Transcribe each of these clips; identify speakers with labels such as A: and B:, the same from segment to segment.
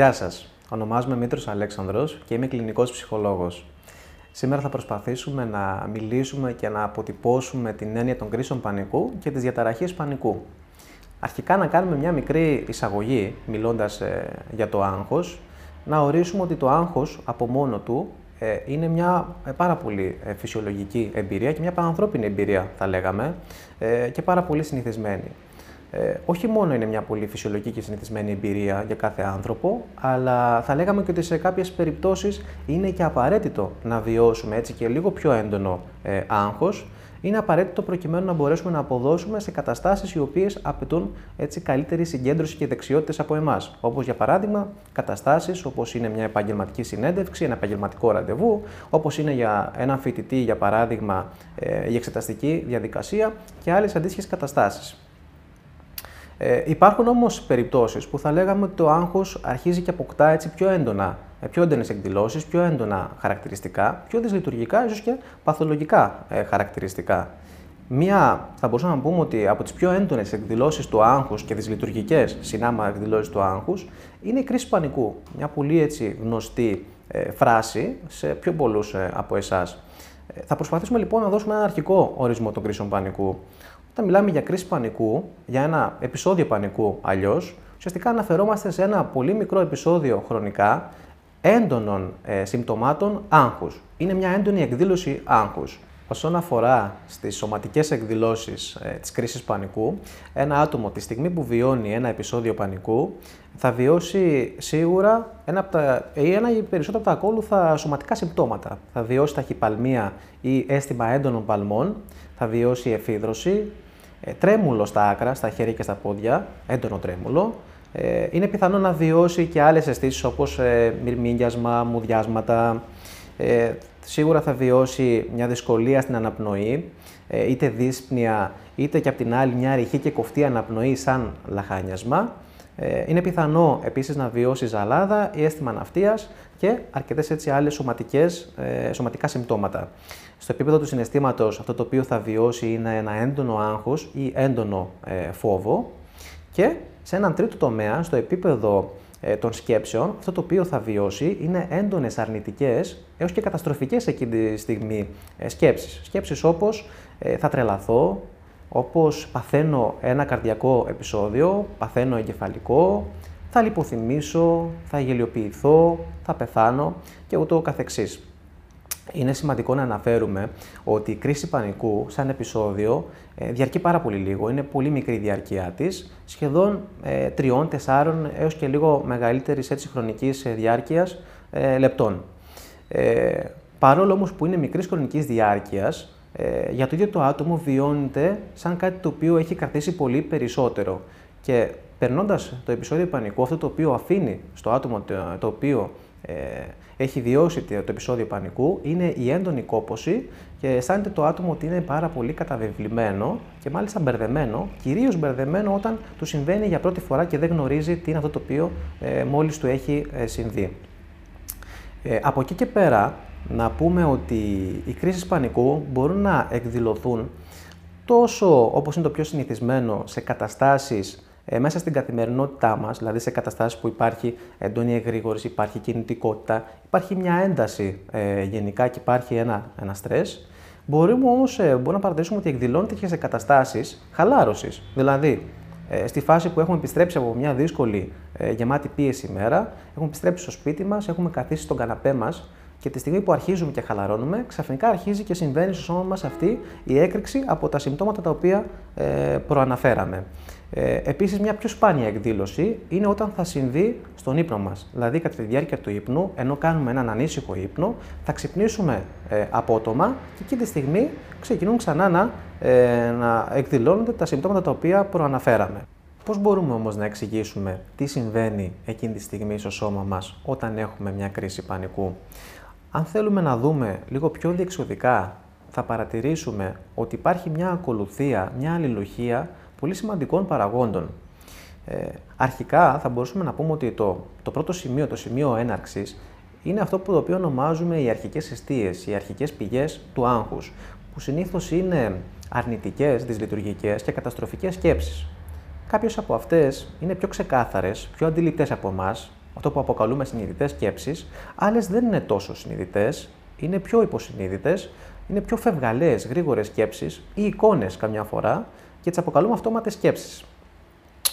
A: Γεια σας. Ονομάζομαι Μήτρος Αλέξανδρος και είμαι κλινικός ψυχολόγος. Σήμερα θα προσπαθήσουμε να μιλήσουμε και να αποτυπώσουμε την έννοια των κρίσεων πανικού και τις διαταραχές πανικού. Αρχικά να κάνουμε μια μικρή εισαγωγή, μιλώντας ε, για το άγχος, να ορίσουμε ότι το άγχος από μόνο του ε, είναι μια ε, πάρα πολύ φυσιολογική εμπειρία και μια πανανθρώπινη εμπειρία, θα λέγαμε, και πάρα πολύ συνηθισμένη ε, όχι μόνο είναι μια πολύ φυσιολογική και συνηθισμένη εμπειρία για κάθε άνθρωπο, αλλά θα λέγαμε και ότι σε κάποιες περιπτώσεις είναι και απαραίτητο να βιώσουμε έτσι και λίγο πιο έντονο ε, άγχος, είναι απαραίτητο προκειμένου να μπορέσουμε να αποδώσουμε σε καταστάσεις οι οποίες απαιτούν έτσι, καλύτερη συγκέντρωση και δεξιότητες από εμάς. Όπως για παράδειγμα, καταστάσεις όπως είναι μια επαγγελματική συνέντευξη, ένα επαγγελματικό ραντεβού, όπως είναι για έναν φοιτητή, για παράδειγμα, ε, η εξεταστική διαδικασία και άλλες αντίστοιχες καταστάσεις. Ε, υπάρχουν όμως περιπτώσεις που θα λέγαμε ότι το άγχος αρχίζει και αποκτά έτσι πιο έντονα, ε, πιο έντονες εκδηλώσεις, πιο έντονα χαρακτηριστικά, πιο δυσλειτουργικά, ίσως και παθολογικά ε, χαρακτηριστικά. Μία, θα μπορούσαμε να πούμε ότι από τις πιο έντονες εκδηλώσεις του άγχους και δυσλειτουργικές συνάμα εκδηλώσεις του άγχους είναι η κρίση πανικού. Μια πολύ έτσι γνωστή ε, φράση σε πιο πολλούς ε, από εσάς. Ε, θα προσπαθήσουμε λοιπόν να δώσουμε ένα αρχικό ορισμό των κρίσεων πανικού. Όταν μιλάμε για κρίση πανικού, για ένα επεισόδιο πανικού αλλιώς, ουσιαστικά αναφερόμαστε σε ένα πολύ μικρό επεισόδιο χρονικά έντονων ε, συμπτωμάτων άγχους. Είναι μια έντονη εκδήλωση άγχους. Όσον αφορά στις σωματικές εκδηλώσεις ε, της κρίσης πανικού, ένα άτομο τη στιγμή που βιώνει ένα επεισόδιο πανικού θα βιώσει σίγουρα ένα, από τα, ή ένα ή περισσότερα από τα ακόλουθα σωματικά συμπτώματα. Θα βιώσει ταχυπαλμία ή αίσθημα έντονων παλμών, θα βιώσει εφίδρωση, ε, τρέμουλο στα άκρα, στα χέρια και στα πόδια, έντονο τρέμουλο. Ε, είναι πιθανό να βιώσει και άλλες αισθήσεις όπως ε, μυρμήγκιασμα, μουδιάσματα. Ε, σίγουρα θα βιώσει μια δυσκολία στην αναπνοή, ε, είτε δύσπνοια, είτε και απ' την άλλη μια ρηχή και κοφτή αναπνοή σαν λαχάνιασμα. Ε, είναι πιθανό επίσης να βιώσει ζαλάδα ή αίσθημα ναυτίας και αρκετές έτσι άλλες σωματικές, ε, σωματικά συμπτώματα. Στο επίπεδο του συναισθήματος αυτό το οποίο θα βιώσει είναι ένα έντονο άγχος ή έντονο ε, φόβο και σε έναν τρίτο τομέα, στο επίπεδο των σκέψεων, αυτό το οποίο θα βιώσει είναι έντονες αρνητικές έως και καταστροφικές εκείνη τη στιγμή σκέψεις. Σκέψεις όπως θα τρελαθώ, όπως παθαίνω ένα καρδιακό επεισόδιο, παθαίνω εγκεφαλικό, θα λιποθυμήσω, θα γελιοποιηθώ, θα πεθάνω και ούτω καθεξής. Είναι σημαντικό να αναφέρουμε ότι η κρίση πανικού σαν επεισόδιο ε, διαρκεί πάρα πολύ λίγο, είναι πολύ μικρή η διαρκεία της, σχεδόν ε, τριών, τεσσάρων έως και λίγο μεγαλύτερης έτσι χρονικής ε, διάρκειας λεπτών. Παρόλο όμως που είναι μικρής χρονικής διάρκειας, ε, για το ίδιο το άτομο βιώνεται σαν κάτι το οποίο έχει κρατήσει πολύ περισσότερο. Και περνώντας το επεισόδιο πανικού, αυτό το οποίο αφήνει στο άτομο το, οποίο ε, έχει βιώσει το επεισόδιο πανικού είναι η έντονη κόποση και αισθάνεται το άτομο ότι είναι πάρα πολύ καταβεβλημένο και μάλιστα μπερδεμένο, κυρίως μπερδεμένο όταν του συμβαίνει για πρώτη φορά και δεν γνωρίζει τι είναι αυτό το οποίο ε, μόλις του έχει ε, συμβεί. Ε, από εκεί και πέρα, να πούμε ότι οι κρίσεις πανικού μπορούν να εκδηλωθούν τόσο όπως είναι το πιο συνηθισμένο σε καταστάσεις ε, μέσα στην καθημερινότητά μας, δηλαδή σε καταστάσεις που υπάρχει έντονη εγρήγορηση, υπάρχει κινητικότητα, υπάρχει μια ένταση ε, γενικά και υπάρχει ένα, ένα στρες. Μπορούμε όμως ε, μπορούμε να παρατηρήσουμε ότι εκδηλώνεται και σε καταστάσεις χαλάρωσης. Δηλαδή, ε, στη φάση που έχουμε επιστρέψει από μια δύσκολη ε, γεμάτη πίεση ημέρα, έχουμε επιστρέψει στο σπίτι μας, έχουμε καθίσει στον καναπέ μας και τη στιγμή που αρχίζουμε και χαλαρώνουμε, ξαφνικά αρχίζει και συμβαίνει στο σώμα μας αυτή η έκρηξη από τα συμπτώματα τα οποία ε, προαναφέραμε. Ε, Επίσης, μια πιο σπάνια εκδήλωση είναι όταν θα συμβεί στον ύπνο μας. Δηλαδή, κατά τη διάρκεια του ύπνου, ενώ κάνουμε έναν ανήσυχο ύπνο, θα ξυπνήσουμε ε, απότομα και εκείνη τη στιγμή ξεκινούν ξανά να, ε, να εκδηλώνονται τα συμπτώματα τα οποία προαναφέραμε. Πώς μπορούμε όμως να εξηγήσουμε τι συμβαίνει εκείνη τη στιγμή στο σώμα μας όταν έχουμε μια κρίση πανικού; Αν θέλουμε να δούμε λίγο πιο διεξοδικά, θα παρατηρήσουμε ότι υπάρχει μια ακολουθία, μια αλληλουχία πολύ σημαντικών παραγόντων. Ε, αρχικά θα μπορούσαμε να πούμε ότι το, το πρώτο σημείο, το σημείο έναρξης, είναι αυτό που το οποίο ονομάζουμε οι αρχικές αιστείες, οι αρχικές πηγές του άγχους, που συνήθως είναι αρνητικές, δυσλειτουργικές και καταστροφικές σκέψεις. Κάποιες από αυτές είναι πιο ξεκάθαρες, πιο αντιληπτές από εμάς αυτό που αποκαλούμε συνειδητές σκέψεις, άλλες δεν είναι τόσο συνειδητές, είναι πιο υποσυνείδητες, είναι πιο φευγαλές, γρήγορες σκέψεις ή εικόνες καμιά φορά και τις αποκαλούμε αυτόματες σκέψεις.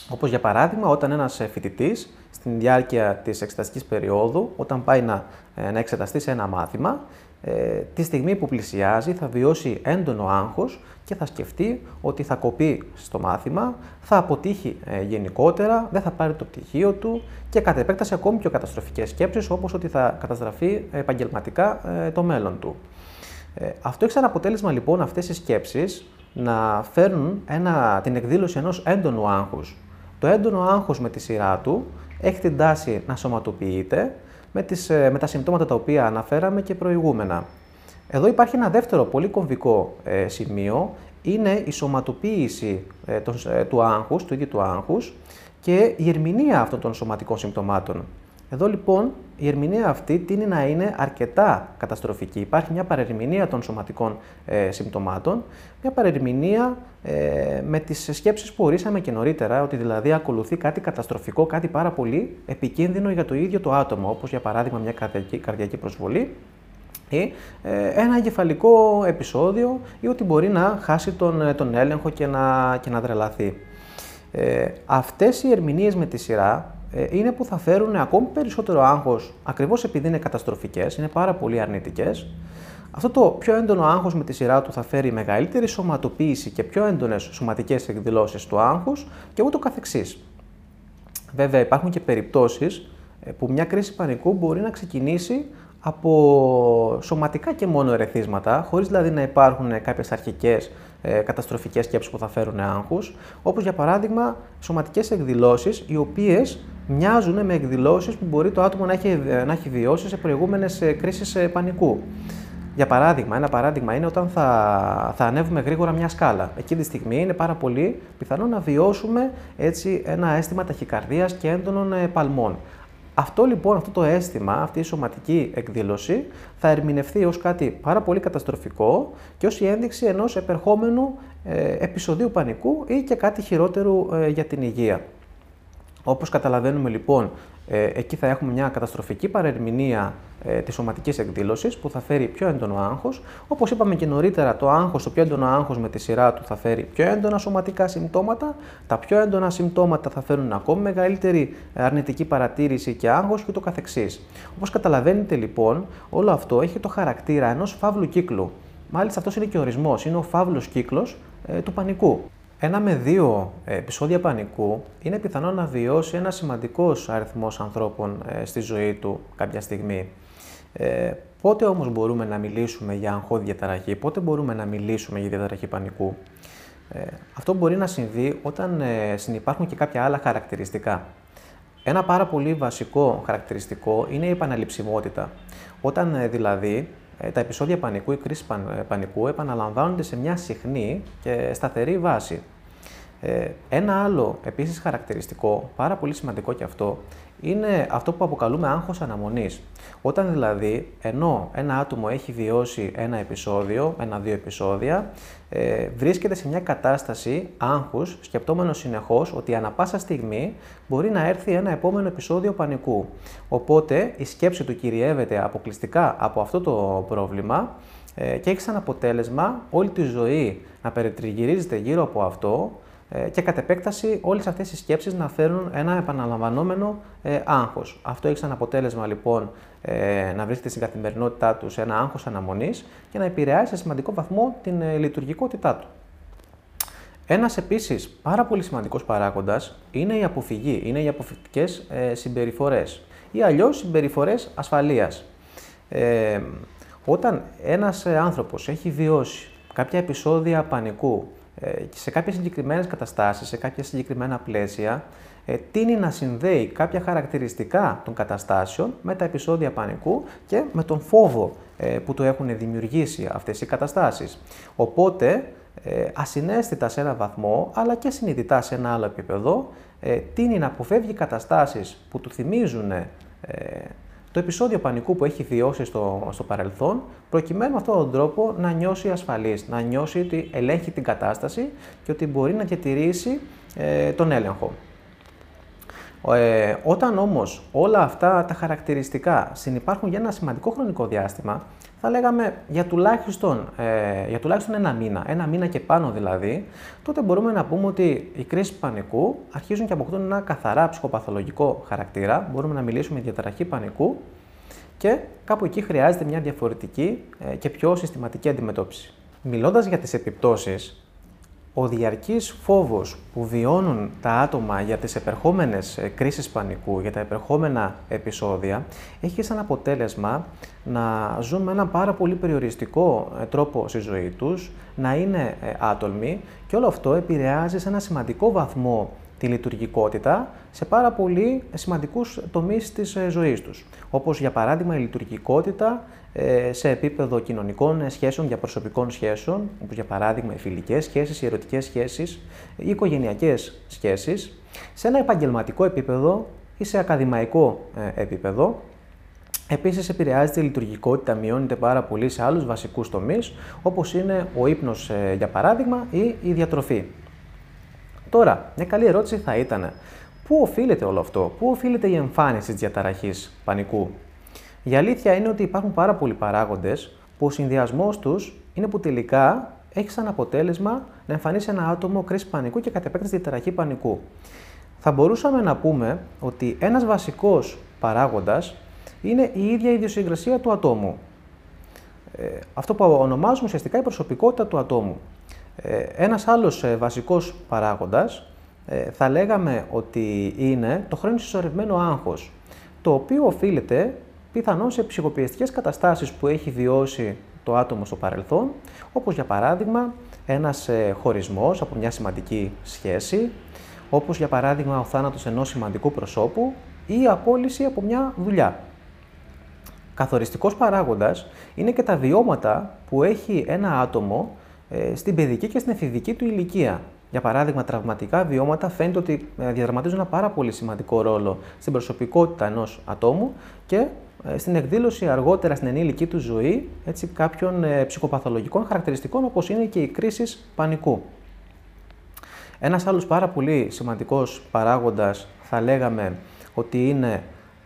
A: Όπως για παράδειγμα, όταν ένας φοιτητής στην διάρκεια της εξεταστικής περίοδου, όταν πάει να, ε, να εξεταστεί σε ένα μάθημα, ε, τη στιγμή που πλησιάζει θα βιώσει έντονο άγχος και θα σκεφτεί ότι θα κοπεί στο μάθημα, θα αποτύχει ε, γενικότερα, δεν θα πάρει το πτυχίο του και κατ' επέκταση ακόμη πιο καταστροφικές σκέψεις όπως ότι θα καταστραφεί επαγγελματικά ε, το μέλλον του. Ε, αυτό έχει σαν αποτέλεσμα λοιπόν αυτές οι σκέψεις να φέρνουν ένα, την εκδήλωση ενός έντονου άγχους. Το έντονο άγχος με τη σειρά του έχει την τάση να σωματοποιείται με, τις, ε, με τα συμπτώματα τα οποία αναφέραμε και προηγούμενα. Εδώ υπάρχει ένα δεύτερο πολύ κομβικό ε, σημείο, είναι η σωματοποίηση ε, του άγχους, του ίδιου του άγχους και η ερμηνεία αυτών των σωματικών συμπτωμάτων. Εδώ λοιπόν η ερμηνεία αυτή τίνει να είναι αρκετά καταστροφική. Υπάρχει μια παρερμηνεία των σωματικών ε, συμπτωμάτων, μια παρερμηνεία ε, με τις σκέψεις που ορίσαμε και νωρίτερα, ότι δηλαδή ακολουθεί κάτι καταστροφικό, κάτι πάρα πολύ επικίνδυνο για το ίδιο το άτομο, όπως για παράδειγμα μια καρδιακή, καρδιακή προσβολή ή ε, ένα εγκεφαλικό επεισόδιο ή ότι μπορεί να χάσει τον, ε, τον έλεγχο και να, και να δρελαθεί. Ε, αυτές οι ερμηνείες με τη σειρά ε, είναι που θα φέρουν ακόμη περισσότερο άγχος, ακριβώς επειδή είναι καταστροφικές, είναι πάρα πολύ αρνητικές. Αυτό το πιο έντονο άγχος με τη σειρά του θα φέρει μεγαλύτερη σωματοποίηση και πιο έντονες σωματικές εκδηλώσεις του άγχους και ούτω καθεξής. Βέβαια υπάρχουν και περιπτώσεις ε, που μια κρίση πανικού μπορεί να ξεκινήσει από σωματικά και μόνο ερεθίσματα, χωρίς δηλαδή να υπάρχουν κάποιες αρχικές ε, καταστροφικές σκέψεις που θα φέρουν άγχους, όπως για παράδειγμα σωματικές εκδηλώσεις, οι οποίες μοιάζουν με εκδηλώσεις που μπορεί το άτομο να έχει, να έχει βιώσει σε προηγούμενες ε, κρίσεις ε, πανικού. Για παράδειγμα, ένα παράδειγμα είναι όταν θα, θα ανέβουμε γρήγορα μια σκάλα. Εκείνη τη στιγμή είναι πάρα πολύ πιθανό να βιώσουμε έτσι, ένα αίσθημα ταχυκαρδίας και έντονων ε, παλμών. Αυτό λοιπόν, αυτό το αίσθημα, αυτή η σωματική εκδήλωση θα ερμηνευθεί ως κάτι πάρα πολύ καταστροφικό και ως η ένδειξη ενός επερχόμενου ε, επεισοδίου πανικού ή και κάτι χειρότερου ε, για την υγεία. Όπως καταλαβαίνουμε λοιπόν, ε, εκεί θα έχουμε μια καταστροφική παρερμηνία ε, της σωματικής εκδήλωσης που θα φέρει πιο έντονο άγχος. Όπως είπαμε και νωρίτερα, το άγχος, το πιο έντονο άγχος με τη σειρά του θα φέρει πιο έντονα σωματικά συμπτώματα. Τα πιο έντονα συμπτώματα θα φέρουν ακόμη μεγαλύτερη αρνητική παρατήρηση και άγχος και το καθεξής. Όπως καταλαβαίνετε λοιπόν, όλο αυτό έχει το χαρακτήρα ενός φαύλου κύκλου. Μάλιστα αυτός είναι και ο ορισμός, είναι ο φαύλος κύκλος ε, του πανικού. Ένα με δύο επεισόδια πανικού είναι πιθανό να βιώσει ένα σημαντικός αριθμός ανθρώπων ε, στη ζωή του κάποια στιγμή. Ε, πότε όμως μπορούμε να μιλήσουμε για αγχώδη διαταραχή, πότε μπορούμε να μιλήσουμε για διαταραχή πανικού; Ε, αυτό μπορεί να συμβεί όταν ε, συνεπάρχουν και κάποια άλλα χαρακτηριστικά. Ένα πάρα πολύ βασικό χαρακτηριστικό είναι η επαναληψιμότητα. Όταν ε, δηλαδή ε, τα επεισόδια πανικού ή κρίση ε, πανικού επαναλαμβάνονται σε μια συχνή και σταθερή βάση. Ε, ένα άλλο επίσης χαρακτηριστικό, πάρα πολύ σημαντικό και αυτό, είναι αυτό που αποκαλούμε άγχος αναμονής. Όταν δηλαδή, ενώ ένα άτομο έχει βιώσει ένα επεισόδιο, ένα-δύο επεισόδια, ε, βρίσκεται σε μια κατάσταση άγχους, σκεπτόμενος συνεχώς ότι ανα πάσα στιγμή μπορεί να έρθει ένα επόμενο επεισόδιο πανικού. Οπότε η σκέψη του κυριεύεται αποκλειστικά από αυτό το πρόβλημα ε, και έχει σαν αποτέλεσμα όλη τη ζωή να περιτριγυρίζεται γύρω από αυτό, ε, και κατ' επέκταση όλες αυτές οι σκέψεις να φέρουν ένα επαναλαμβανόμενο ε, άγχος. Αυτό έχει σαν αποτέλεσμα λοιπόν ε, να βρίσκεται στην καθημερινότητά τους σε ένα άγχος αναμονής και να επηρεάζει σε σημαντικό βαθμό την ε, λειτουργικότητά του. Ένας επίσης πάρα πολύ σημαντικός παράγοντας είναι η αποφυγή, είναι οι αποφυγικές ε, συμπεριφορές ή αλλιώς συμπεριφορές ασφαλείας. Ε, όταν ένας άνθρωπος έχει βιώσει κάποια επεισόδια πανικού ε, και σε κάποιες συγκεκριμένες καταστάσεις, σε κάποια συγκεκριμένα πλαίσια, ε, τίνει να συνδέει κάποια χαρακτηριστικά των καταστάσεων με τα επεισόδια πανικού και με τον φόβο ε, που του έχουν δημιουργήσει αυτές οι καταστάσεις. Οπότε, ασυναίσθητα σε ένα βαθμό, αλλά και συνειδητά σε ένα άλλο επίπεδο, τίνει να αποφεύγει καταστάσεις που του θυμίζουν το επεισόδιο πανικού που έχει βιώσει στο, στο παρελθόν, προκειμένου με αυτόν τον τρόπο να νιώσει ασφαλής, να νιώσει ότι ελέγχει την κατάσταση και ότι μπορεί να διατηρήσει ε, τον έλεγχο. Ε, όταν όμως όλα αυτά τα χαρακτηριστικά συνεπάρχουν για ένα σημαντικό χρονικό διάστημα, θα λέγαμε για τουλάχιστον, ε, για τουλάχιστον ένα μήνα, ένα μήνα και πάνω δηλαδή, τότε μπορούμε να πούμε ότι οι κρίσεις πανικού αρχίζουν και αποκτούν ένα καθαρά ψυχοπαθολογικό χαρακτήρα. Μπορούμε να μιλήσουμε για διαταραχή πανικού και κάπου εκεί χρειάζεται μια διαφορετική ε, και πιο συστηματική αντιμετώπιση. Μιλώντας για τις επιπτώσεις, ο διαρκής φόβος που βιώνουν τα άτομα για τις επερχόμενες ε, κρίσεις πανικού, για τα επερχόμενα επεισόδια, έχει σαν αποτέλεσμα να ζουν με έναν πάρα πολύ περιοριστικό ε, τρόπο στη ζωή τους, να είναι άτολμοι και όλο αυτό επηρεάζει σε ένα σημαντικό βαθμό τη λειτουργικότητα σε πάρα πολύ σημαντικούς τομείς της ε, ζωής τους. Όπως για παράδειγμα η λειτουργικότητα ε, σε επίπεδο κοινωνικών σχέσεων, διαπροσωπικών σχέσεων, όπως για παράδειγμα οι φιλικές σχέσεις, οι ερωτικές σχέσεις, οι οικογενειακές σχέσεις, σε ένα επαγγελματικό επίπεδο ή σε ακαδημαϊκό ε, επίπεδο. Επίσης, επηρεάζεται η λειτουργικότητα, μειώνεται πάρα πολύ σε άλλους βασικούς τομείς, όπως είναι ο ύπνος, για παράδειγμα, ή η διατροφή. Τώρα, μια καλή ερώτηση θα ήταν, πού οφείλεται όλο αυτό, πού οφείλεται η εμφάνιση της διαταραχής πανικού; Η αλήθεια είναι ότι υπάρχουν πάρα πολλοί παράγοντες που ο συνδυασμός τους είναι που τελικά έχει σαν αποτέλεσμα να εμφανίσει ένα άτομο κρίση πανικού και κατ' επέκταση διαταραχή πανικού. Θα μπορούσαμε να πούμε ότι ένας βασικός παράγοντας είναι η ίδια ιδιοσυγκρασία του ατόμου. Ε, αυτό που ονομάζουμε ουσιαστικά η προσωπικότητα του ατόμου. Ε, ένας άλλος ε, βασικός παράγοντας ε, θα λέγαμε ότι είναι το χρόνιο συσσωρευμένο άγχος, το οποίο οφείλεται πιθανόν σε ψυχοπιεστικές καταστάσεις που έχει βιώσει το άτομο στο παρελθόν, όπως για παράδειγμα ένας χωρισμός από μια σημαντική σχέση, όπως για παράδειγμα ο θάνατος ενός σημαντικού προσώπου ή η απόλυση από μια δουλειά. Καθοριστικός παράγοντας είναι και τα βιώματα που έχει ένα άτομο ε, στην παιδική και στην εφηβική του ηλικία. Για παράδειγμα, τραυματικά βιώματα φαίνεται ότι ε, διαδραματίζουν ένα πάρα πολύ σημαντικό ρόλο στην προσωπικότητα ενός ατόμου και ε, στην εκδήλωση αργότερα στην ενήλικη του ζωή έτσι, κάποιων ψυχοπαθολογικών χαρακτηριστικών όπως είναι και η κρίση πανικού. Ένας άλλος πάρα πολύ σημαντικός παράγοντας θα λέγαμε ότι είναι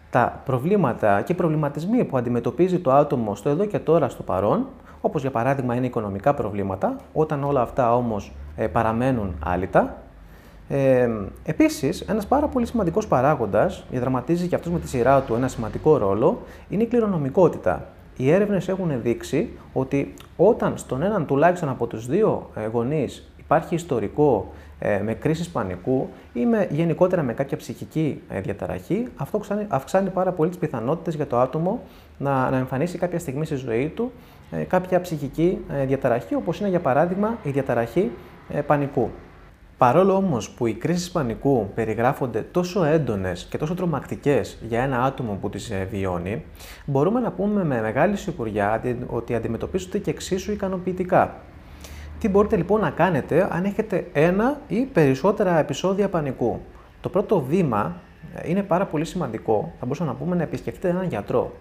A: τα προβλήματα και οι προβληματισμοί που αντιμετωπίζει το άτομο στο εδώ και τώρα στο παρόν, όπως για παράδειγμα είναι οικονομικά προβλήματα, όταν όλα αυτά όμως ε, παραμένουν άλυτα. Ε, Επίσης, ένας πάρα πολύ σημαντικός παράγοντας, διαδραματίζει και αυτός με τη σειρά του ένα σημαντικό ρόλο, είναι η κληρονομικότητα. Οι έρευνες έχουν δείξει ότι όταν στον έναν τουλάχιστον από τους δύο ε, γονείς υπάρχει ιστορικό ε, με κρίση πανικού ή με, γενικότερα με κάποια ψυχική ε, διαταραχή, αυτό αυξάνει, αυξάνει πάρα πολύ τις πιθανότητες για το άτομο να, να εμφανίσει κάποια στιγμή στη ζωή του ε, κάποια ψυχική ε, διαταραχή, όπως είναι για παράδειγμα η διαταραχή ε, πανικού. Παρόλο όμως που οι κρίσεις πανικού περιγράφονται τόσο έντονες και τόσο τρομακτικές για ένα άτομο που τις βιώνει, μπορούμε να πούμε με μεγάλη σιγουριά ότι αντιμετωπίζονται και εξίσου ικανοποιητικά. Τι μπορείτε λοιπόν να κάνετε αν έχετε ένα ή περισσότερα επεισόδια πανικού; Το πρώτο βήμα είναι πάρα πολύ σημαντικό, θα μπορούσαμε να πούμε να επισκεφτείτε έναν γιατρό.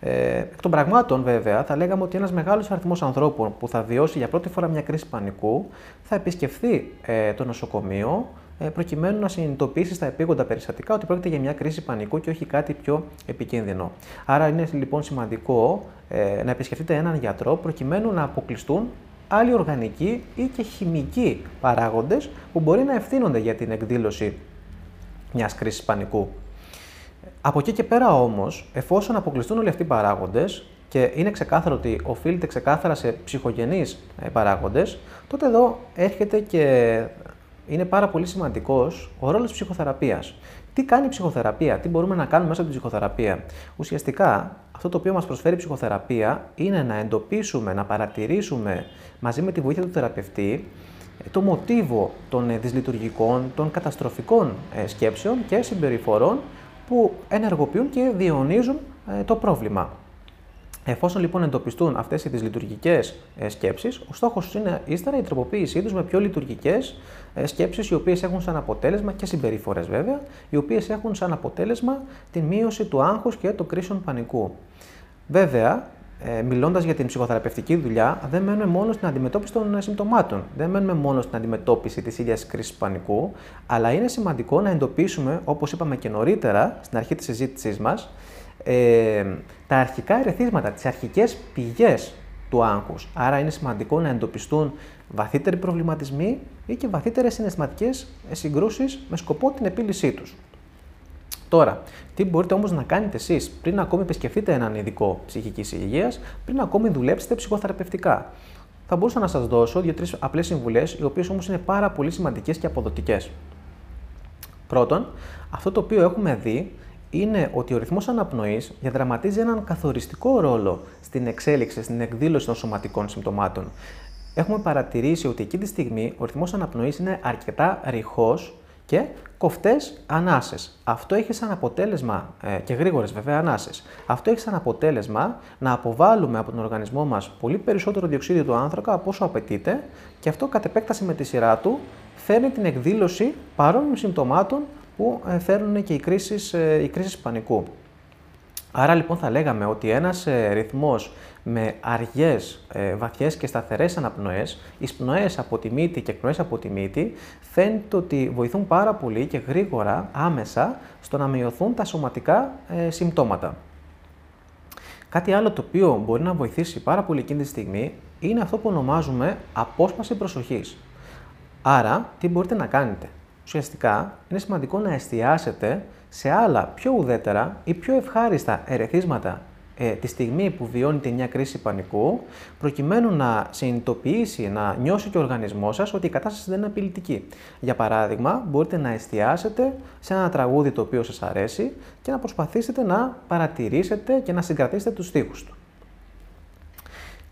A: Ε, εκ των πραγμάτων, βέβαια, θα λέγαμε ότι ένας μεγάλος αριθμός ανθρώπων που θα βιώσει για πρώτη φορά μια κρίση πανικού θα επισκεφθεί ε, το νοσοκομείο ε, προκειμένου να συνειδητοποιήσει στα επίγοντα περιστατικά ότι πρόκειται για μια κρίση πανικού και όχι κάτι πιο επικίνδυνο. Άρα είναι λοιπόν σημαντικό ε, να επισκεφτείτε έναν γιατρό προκειμένου να αποκλειστούν άλλοι οργανικοί ή και χημικοί παράγοντες που μπορεί να ευθύνονται για την εκδήλωση μιας κρίσης πανικού. Από εκεί και πέρα όμως, εφόσον αποκλειστούν όλοι αυτοί οι παράγοντες και είναι ξεκάθαρο ότι οφείλεται ξεκάθαρα σε ψυχογενείς ε, παράγοντες, τότε εδώ έρχεται και είναι πάρα πολύ σημαντικός ο ρόλος ψυχοθεραπείας. Τι κάνει η ψυχοθεραπεία, τι μπορούμε να κάνουμε μέσα από την ψυχοθεραπεία. Ουσιαστικά, αυτό το οποίο μας προσφέρει η ψυχοθεραπεία είναι να εντοπίσουμε, να παρατηρήσουμε μαζί με τη βοήθεια του θεραπευτή ε, το μοτίβο των ε, δυσλειτουργικών, των καταστροφικών σκέψεων και συμπεριφορών που ενεργοποιούν και διαιωνίζουν ε, το πρόβλημα. Εφόσον λοιπόν εντοπιστούν αυτές οι δυσλειτουργικές ε, σκέψεις, ο στόχος είναι ύστερα η τροποποίησή τους με πιο λειτουργικές ε, σκέψεις, οι οποίες έχουν σαν αποτέλεσμα και συμπεριφορές βέβαια, οι οποίες έχουν σαν αποτέλεσμα την μείωση του άγχους και των κρίσεων πανικού. Βέβαια, ε, μιλώντας για την ψυχοθεραπευτική δουλειά, δεν μένουμε μόνο στην αντιμετώπιση των ε, συμπτωμάτων. Δεν μένουμε μόνο στην αντιμετώπιση της ίδιας κρίσης πανικού, αλλά είναι σημαντικό να εντοπίσουμε, όπως είπαμε και νωρίτερα στην αρχή της συζήτησής μας, ε, τα αρχικά ερεθίσματα, τις αρχικές πηγές του άγχους. Άρα είναι σημαντικό να εντοπιστούν βαθύτεροι προβληματισμοί ή και βαθύτερες συναισθηματικές συγκρούσεις με σκοπό την επίλυσή τους. Τώρα, τι μπορείτε όμως να κάνετε εσείς πριν ακόμη επισκεφτείτε έναν ειδικό ψυχικής υγείας, πριν ακόμη δουλέψετε ψυχοθεραπευτικά; Θα μπορούσα να σας δώσω δύο-τρεις απλές συμβουλές, οι οποίες όμως είναι πάρα πολύ σημαντικές και αποδοτικές. Πρώτον, αυτό το οποίο έχουμε δει είναι ότι ο ρυθμός αναπνοής διαδραματίζει έναν καθοριστικό ρόλο στην εξέλιξη, στην εκδήλωση των σωματικών συμπτωμάτων. Έχουμε παρατηρήσει ότι εκεί τη στιγμή ο ρυθμός αναπνοής είναι αρκετά ρηχός και κοφτές ανάσες. Αυτό έχει σαν αποτέλεσμα, ε, και γρήγορες βέβαια ανάσες, αυτό έχει σαν αποτέλεσμα να αποβάλουμε από τον οργανισμό μας πολύ περισσότερο διοξίδιο του άνθρακα από όσο απαιτείται και αυτό κατ' επέκταση με τη σειρά του φέρνει την εκδήλωση παρόμοιων συμπτωμάτων που ε, φέρνουν και οι κρίσεις, ε, οι κρίσεις πανικού. Άρα λοιπόν θα λέγαμε ότι ένας ε, ρυθμός με αργές, βαθιές και σταθερές αναπνοές, εισπνοές από τη μύτη και εκπνοές από τη μύτη, φαίνεται ότι βοηθούν πάρα πολύ και γρήγορα, άμεσα, στο να μειωθούν τα σωματικά συμπτώματα. Κάτι άλλο το οποίο μπορεί να βοηθήσει πάρα πολύ εκείνη τη στιγμή είναι αυτό που ονομάζουμε απόσπαση προσοχής. Άρα, τι μπορείτε να κάνετε; Ουσιαστικά είναι σημαντικό να εστιάσετε σε άλλα πιο ουδέτερα ή πιο ευχάριστα ερεθίσματα ε, τη στιγμή που βιώνετε μια κρίση πανικού, προκειμένου να συνειδητοποιήσει, να νιώσει και ο οργανισμός σας ότι η κατάσταση δεν είναι απειλητική. Για παράδειγμα, μπορείτε να εστιάσετε σε ένα τραγούδι το οποίο σας αρέσει και να προσπαθήσετε να παρατηρήσετε και να συγκρατήσετε τους στίχους του.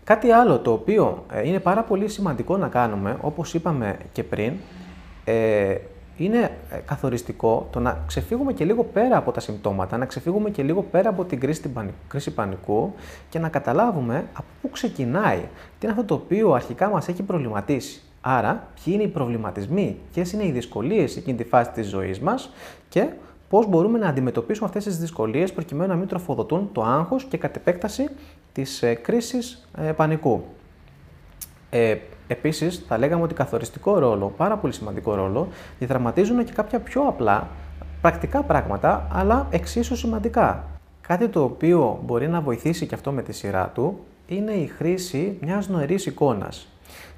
A: Κάτι άλλο το οποίο ε, είναι πάρα πολύ σημαντικό να κάνουμε, όπως είπαμε και πριν, ε, είναι ε, καθοριστικό το να ξεφύγουμε και λίγο πέρα από τα συμπτώματα, να ξεφύγουμε και λίγο πέρα από την κρίση, την κρίση πανικού και να καταλάβουμε από πού ξεκινάει, τι είναι αυτό το οποίο αρχικά μας έχει προβληματίσει. Άρα, ποιοι είναι οι προβληματισμοί, ποιες είναι οι δυσκολίες εκείνη τη φάση της ζωής μας και πώς μπορούμε να αντιμετωπίσουμε αυτές τις δυσκολίες προκειμένου να μην τροφοδοτούν το άγχος και κατ' επέκταση της ε, κρίσης ε, πανικού. Ε, Επίσης, θα λέγαμε ότι καθοριστικό ρόλο, πάρα πολύ σημαντικό ρόλο, διαδραματίζουν και κάποια πιο απλά πρακτικά πράγματα, αλλά εξίσου σημαντικά. Κάτι το οποίο μπορεί να βοηθήσει και αυτό με τη σειρά του είναι η χρήση μιας νοερής εικόνας.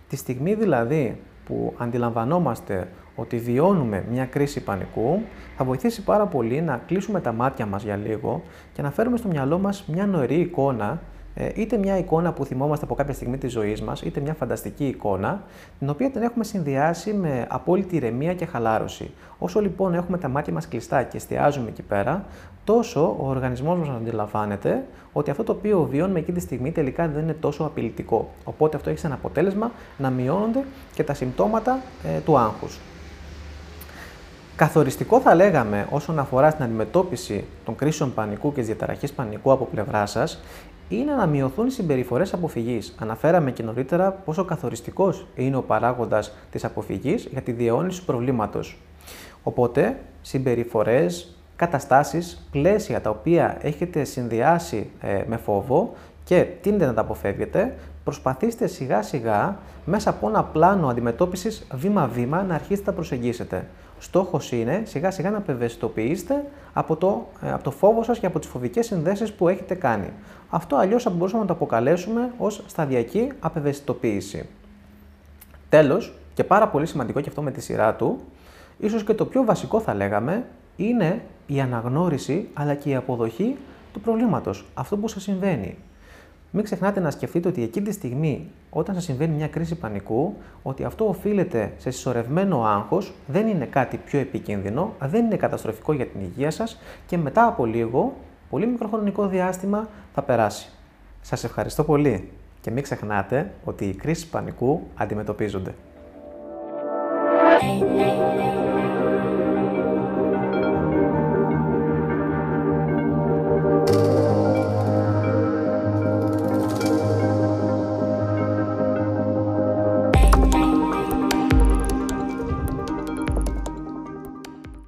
A: Τη στιγμή δηλαδή που αντιλαμβανόμαστε ότι βιώνουμε μια κρίση πανικού, θα βοηθήσει πάρα πολύ να κλείσουμε τα μάτια μας για λίγο και να φέρουμε στο μυαλό μας μια νοερή εικόνα ε, είτε μια εικόνα που θυμόμαστε από κάποια στιγμή της ζωής μας, είτε μια φανταστική εικόνα, την οποία την έχουμε συνδυάσει με απόλυτη ηρεμία και χαλάρωση. Όσο λοιπόν έχουμε τα μάτια μας κλειστά και εστιάζουμε εκεί πέρα, τόσο ο οργανισμός μας αντιλαμβάνεται ότι αυτό το οποίο βιώνουμε εκείνη τη στιγμή τελικά δεν είναι τόσο απειλητικό. Οπότε αυτό έχει σαν αποτέλεσμα να μειώνονται και τα συμπτώματα ε, του άγχους. Καθοριστικό θα λέγαμε όσον αφορά στην αντιμετώπιση των κρίσεων πανικού και της διαταραχής πανικού από πλευρά σας είναι να μειωθούν οι συμπεριφορές αποφυγής. Αναφέραμε και νωρίτερα πόσο καθοριστικός είναι ο παράγοντας της αποφυγής για τη διαιώνιση του προβλήματος. Οπότε, συμπεριφορές, καταστάσεις, πλαίσια τα οποία έχετε συνδυάσει ε, με φόβο και τίνετε να τα αποφεύγετε, προσπαθήστε σιγά σιγά μέσα από ένα πλάνο αντιμετώπισης βήμα-βήμα να αρχίσετε να προσεγγίσετε. Στόχος είναι σιγά σιγά να απευαισθητοποιήσετε από το, ε, από το φόβο σας και από τις φοβικές συνδέσεις που έχετε κάνει. Αυτό αλλιώς θα μπορούσαμε να το αποκαλέσουμε ως σταδιακή απευαισθητοποίηση. Τέλος, και πάρα πολύ σημαντικό και αυτό με τη σειρά του, ίσως και το πιο βασικό θα λέγαμε, είναι η αναγνώριση αλλά και η αποδοχή του προβλήματος, αυτό που σας συμβαίνει. Μην ξεχνάτε να σκεφτείτε ότι εκείνη τη στιγμή, όταν σας συμβαίνει μια κρίση πανικού, ότι αυτό οφείλεται σε συσσωρευμένο άγχος, δεν είναι κάτι πιο επικίνδυνο, δεν είναι καταστροφικό για την υγεία σας και μετά από λίγο, πολύ μικροχρονικό διάστημα, θα περάσει. Σας ευχαριστώ πολύ και μην ξεχνάτε ότι οι κρίσεις πανικού αντιμετωπίζονται.